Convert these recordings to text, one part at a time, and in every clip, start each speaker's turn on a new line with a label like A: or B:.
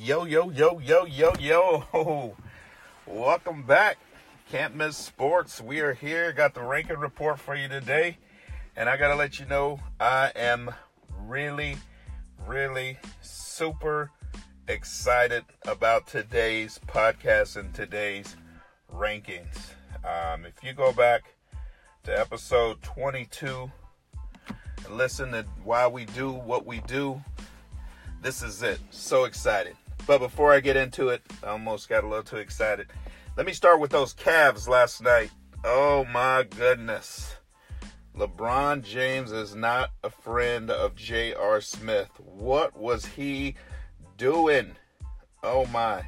A: Yo, yo, yo, yo, yo, yo. Welcome back. Can't miss sports. We are here. Got the ranking report for you today. And I got to let you know, I am really, really super excited about today's podcast and today's rankings. Um, if you go back to episode 22 and listen to why we do what we do, this is it. So excited. But before I get into it, I almost got a little too excited. Let me start with those Cavs last night. Oh my goodness. LeBron James is not a friend of J.R. Smith. What was he doing? Oh my.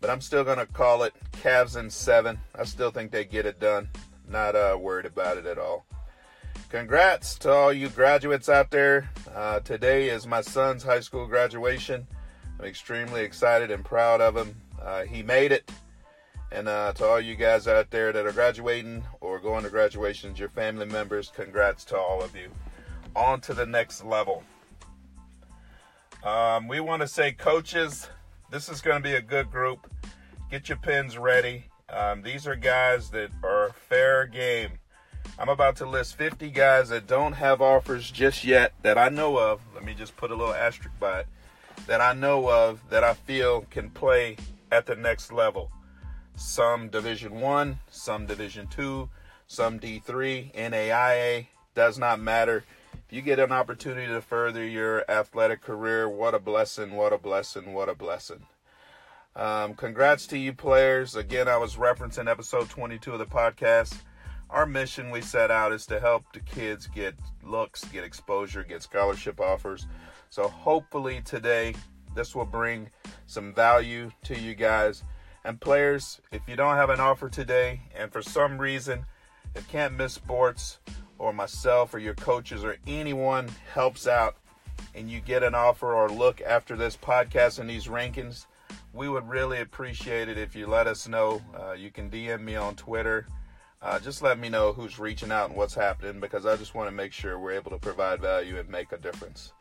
A: But I'm still going to call it Cavs in seven. I still think they get it done. Not uh, worried about it at all. Congrats to all you graduates out there. Uh, today is my son's high school graduation. I'm extremely excited and proud of him. Uh, he made it. And uh, to all you guys out there that are graduating or going to graduations, your family members, congrats to all of you. On to the next level. Um, we want to say, coaches, this is going to be a good group. Get your pens ready. Um, these are guys that are fair game. I'm about to list 50 guys that don't have offers just yet that I know of. Let me just put a little asterisk by it. That I know of that I feel can play at the next level. Some Division 1, some Division 2, some D3, NAIA, does not matter. If you get an opportunity to further your athletic career, what a blessing, what a blessing, what a blessing. Um, congrats to you players. Again, I was referencing episode 22 of the podcast. Our mission we set out is to help the kids get looks, get exposure, get scholarship offers. So hopefully today this will bring some value to you guys. And players, if you don't have an offer today and for some reason if Can't Miss Sports or myself or your coaches or anyone helps out and you get an offer or look after this podcast and these rankings, we would really appreciate it if you let us know. Uh, you can DM me on Twitter. Uh, just let me know who's reaching out and what's happening because I just want to make sure we're able to provide value and make a difference.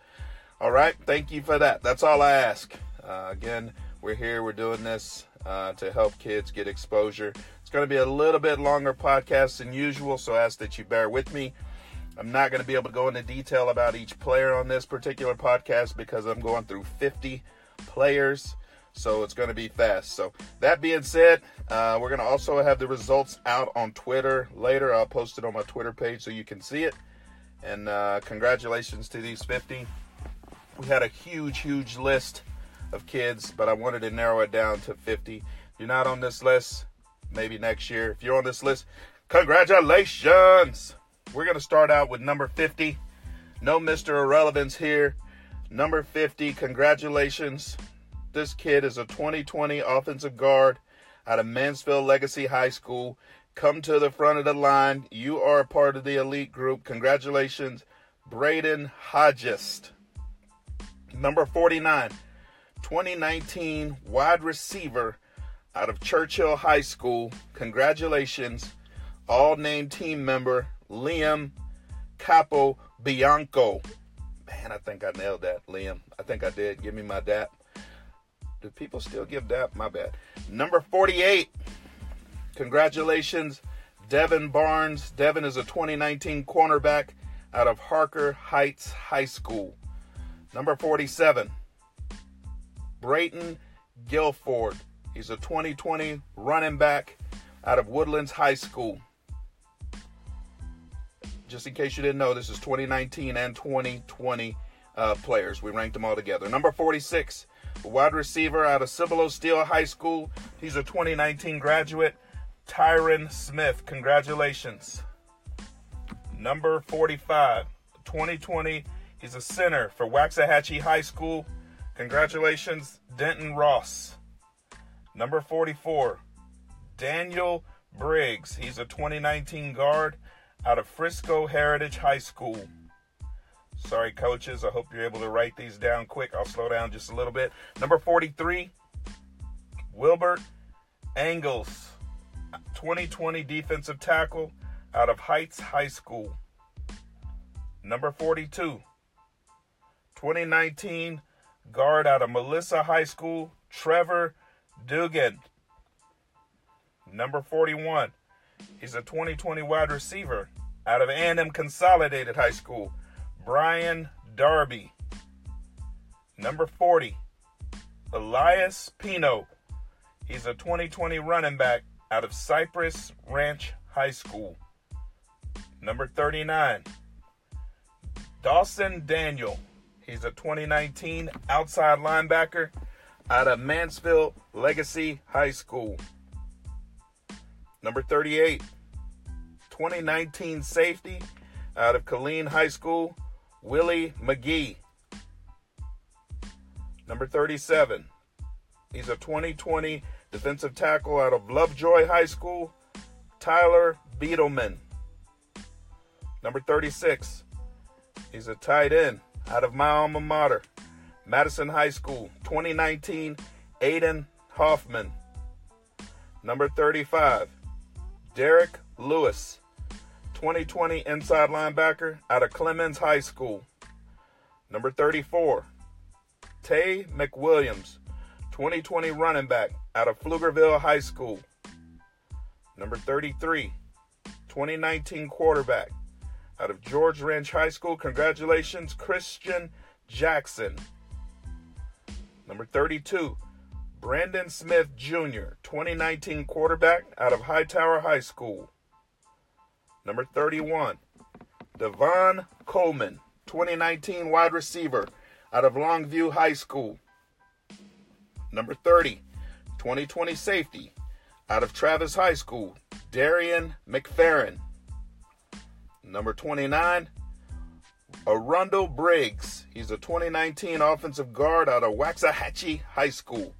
A: All right, thank you for that. That's all I ask. Uh, again, we're here, we're doing this uh, to help kids get exposure. It's going to be a little bit longer podcast than usual, so I ask that you bear with me. I'm not going to be able to go into detail about each player on this particular podcast because I'm going through 50 players so it's going to be fast. So that being said, uh, we're going to also have the results out on Twitter later. I'll post it on my Twitter page so you can see it. And uh, congratulations to these 50. We had a huge, huge list of kids, but I wanted to narrow it down to 50. If you're not on this list, maybe next year. If you're on this list, congratulations. We're going to start out with number 50. No Mr. Irrelevance here. Number 50, congratulations. This kid is a 2020 offensive guard out of Mansfield Legacy High School. Come to the front of the line. You are a part of the elite group. Congratulations, Braden Hodgest. Number 49, 2019 wide receiver out of Churchill High School. Congratulations, all name team member Liam Capo Bianco. Man, I think I nailed that, Liam. I think I did. Give me my dap. Do people still give that? My bad. Number 48. Congratulations, Devin Barnes. Devin is a 2019 cornerback out of Harker Heights High School. Number 47. Brayton Guilford. He's a 2020 running back out of Woodlands High School. Just in case you didn't know, this is 2019 and 2020 uh, players. We ranked them all together. Number 46, wide receiver out of Cibolo Steele High School. He's a 2019 graduate, Tyron Smith. Congratulations. Number 45, 2020. He's a center for Waxahachie High School. Congratulations, Denton Ross. Number 44, Daniel Briggs. He's a 2019 guard out of Frisco Heritage High School. Sorry, coaches. I hope you're able to write these down quick. I'll slow down just a little bit. Number 43, Wilbert Angles, 2020 defensive tackle out of Heights High School. Number 42, 2019 guard out of Melissa High School, Trevor Dugan. Number 41, he's a 2020 wide receiver out of A&M Consolidated High School, Brian Darby. Number 40, Elias Pino. He's a 2020 running back out of Cypress Ranch High School. Number 39, Dawson Daniel. He's a 2019 outside linebacker out of Mansfield Legacy High School. Number 38, 2019 safety out of Killeen High School, Willie McGee. Number 37, he's a 2020 defensive tackle out of Lovejoy High School, Tyler Beetleman. Number 36, he's a tight end out of my alma mater, Madison High School, 2019, Aiden Hoffman. Number 35, Derek Lewis, 2020 inside linebacker out of Clemens High School. Number 34, Tay McWilliams, 2020 running back out of Pflugerville High School. Number 33, 2019 quarterback out of George Ranch High School. Congratulations, Christian Jackson. Number 32, Brandon Smith Jr., 2019 quarterback out of Hightower High School. Number 31, Devon Coleman, 2019 wide receiver out of Longview High School. Number 30, 2020 safety out of Travis High School, Darian McFerrin. Number 29, Arundel Briggs. He's a 2019 offensive guard out of Waxahachie High School.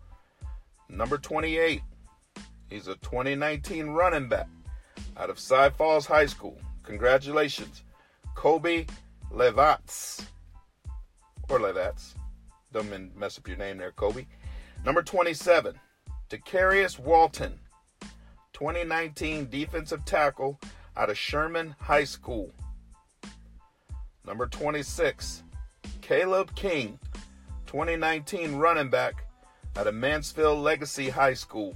A: Number 28, he's a 2019 running back out of Cy Falls High School. Congratulations, Kobe Levats. Or Levats. Don't mess up your name there, Kobe. Number 27, Decarius Walton, 2019 defensive tackle out of Sherman High School. Number 26, Caleb King, 2019 running back out of Mansfield Legacy High School.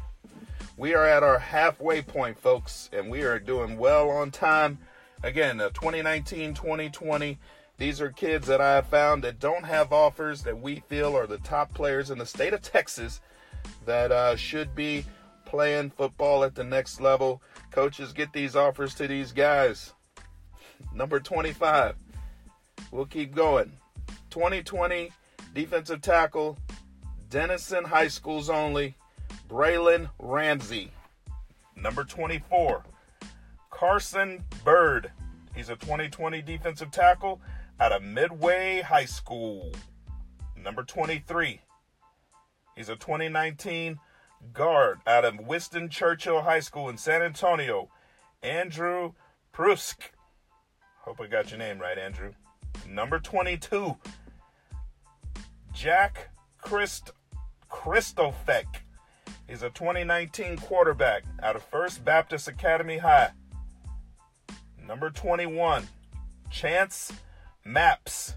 A: We are at our halfway point, folks, and we are doing well on time. Again, 2019 2020. These are kids that I have found that don't have offers that we feel are the top players in the state of Texas that uh, should be playing football at the next level. Coaches, get these offers to these guys. Number 25. We'll keep going. 2020 defensive tackle, Denison High Schools only, Braylon Ramsey. Number 24. Carson Bird. He's a 2020 defensive tackle out of Midway High School. Number 23. He's a 2019 guard out of Winston Churchill High School in San Antonio, Andrew Prusk. Hope I got your name right, Andrew. Number 22, Jack Christ Christofek. He's a 2019 quarterback out of First Baptist Academy High. Number 21, Chance Maps.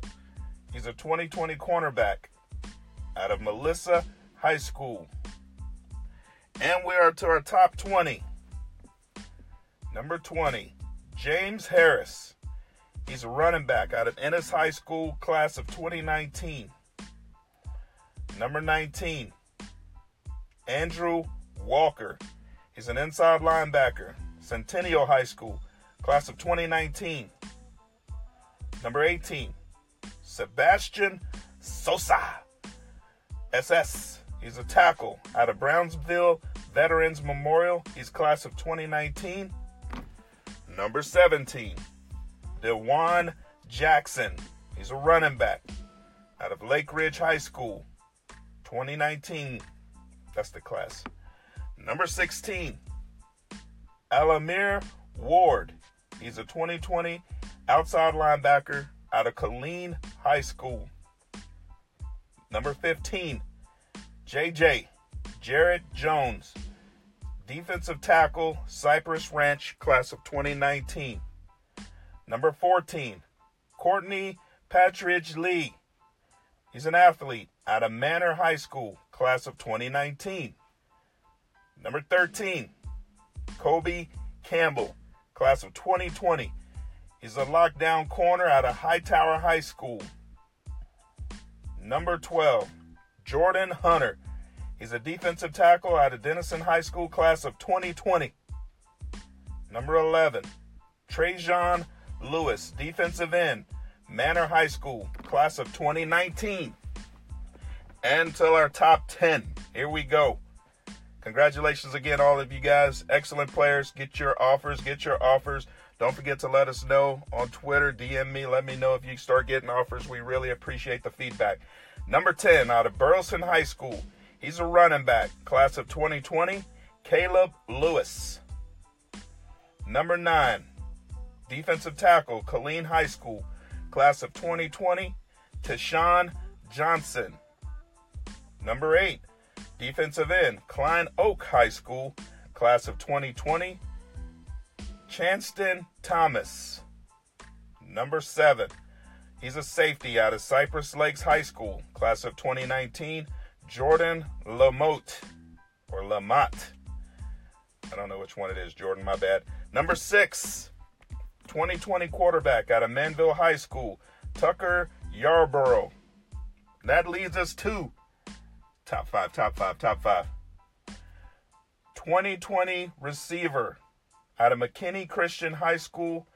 A: He's a 2020 cornerback out of Melissa High School. And we are to our top 20. Number 20, James Harris. He's a running back out of Ennis High School, class of 2019. Number 19, Andrew Walker. He's an inside linebacker, Centennial High School, class of 2019. Number 18, Sebastian Sosa. SS. He's a tackle out of Brownsville Veterans Memorial. He's class of 2019. Number 17, Dewan Jackson. He's a running back out of Lake Ridge High School, 2019. That's the class. Number 16, Alamir Ward. He's a 2020 outside linebacker out of Killeen High School. Number 15, JJ, Jared Jones, defensive tackle, Cypress Ranch, class of 2019. Number 14, Courtney Patridge Lee. He's an athlete out of Manor High School, class of 2019. Number 13, Kobe Campbell, class of 2020. He's a lockdown corner out of Hightower High School. Number 12, Jordan Hunter. He's a defensive tackle out of Denison High School, class of 2020. Number 11, Trajan Lewis, defensive end, Manor High School, class of 2019. And till our top 10. Here we go. Congratulations again, all of you guys. Excellent players. Get your offers. Get your offers. Don't forget to let us know on Twitter. DM me. Let me know if you start getting offers. We really appreciate the feedback. Number 10 out of Burleson High School. He's a running back, class of 2020. Caleb Lewis. Number 9, defensive tackle, Killeen High School, class of 2020. Tashawn Johnson. Number 8, defensive end, Klein Oak High School, class of 2020. Chanston Thomas. Number 7, He's a safety out of Cypress Lakes High School, class of 2019. Jordan Lamotte or Lamotte. I don't know which one it is, Jordan, my bad. Number six, 2020 quarterback out of Manvel High School, Tucker Yarborough. That leads us to top five, top five, top five. 2020 receiver out of McKinney Christian High School,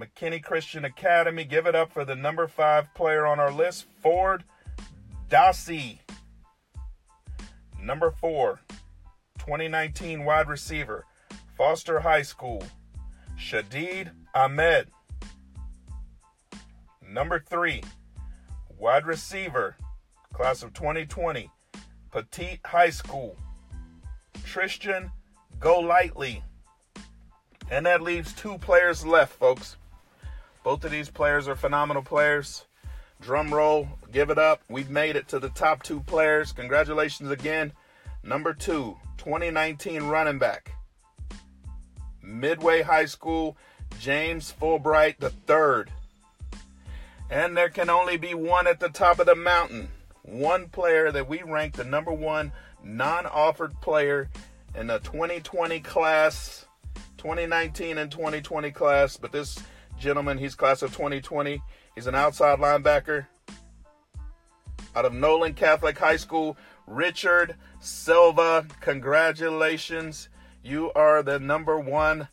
A: McKinney Christian Academy. Give it up for the number five player on our list, Ford Dossie. Number four, 2019 wide receiver, Foster High School, Shadid Ahmed. Number three, wide receiver, class of 2020, Petite High School, Tristan Golightly. And that leaves two players left, folks. Both of these players are phenomenal players. Drum roll, give it up. We've made it to the top two players. Congratulations again. Number two, 2019 running back, Midway High School, James Fulbright III. And there can only be one at the top of the mountain. One player that we ranked the number one non offered player in the 2020 class, 2019 and 2020 class. But this gentleman. He's class of 2020. He's an outside linebacker out of Nolan Catholic High School. Richard Silva, congratulations. You are the number one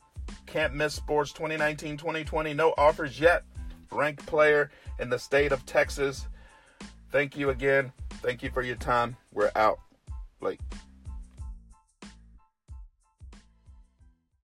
A: can't miss sports 2019 2020. No offers yet. Ranked player in the state of Texas. Thank you again. Thank you for your time. We're out. Like.